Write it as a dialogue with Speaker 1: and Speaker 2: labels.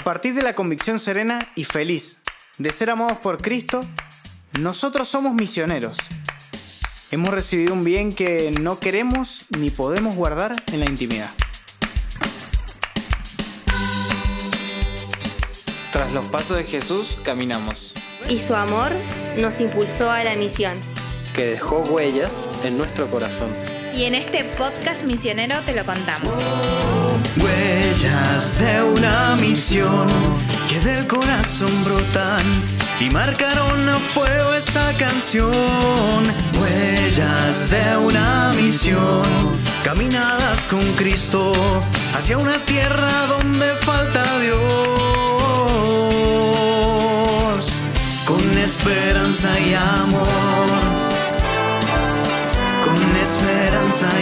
Speaker 1: A partir de la convicción serena y feliz de ser amados por Cristo, nosotros somos misioneros. Hemos recibido un bien que no queremos ni podemos guardar en la intimidad.
Speaker 2: Tras los pasos de Jesús caminamos,
Speaker 3: y su amor nos impulsó a la misión.
Speaker 2: que dejó huellas en nuestro corazón.
Speaker 4: Y en este podcast misionero te lo contamos.
Speaker 5: Huellas de que del corazón brotan y marcaron a fuego esta canción. Huellas de una misión, caminadas con Cristo hacia una tierra donde falta Dios. Con esperanza y amor, con esperanza y amor.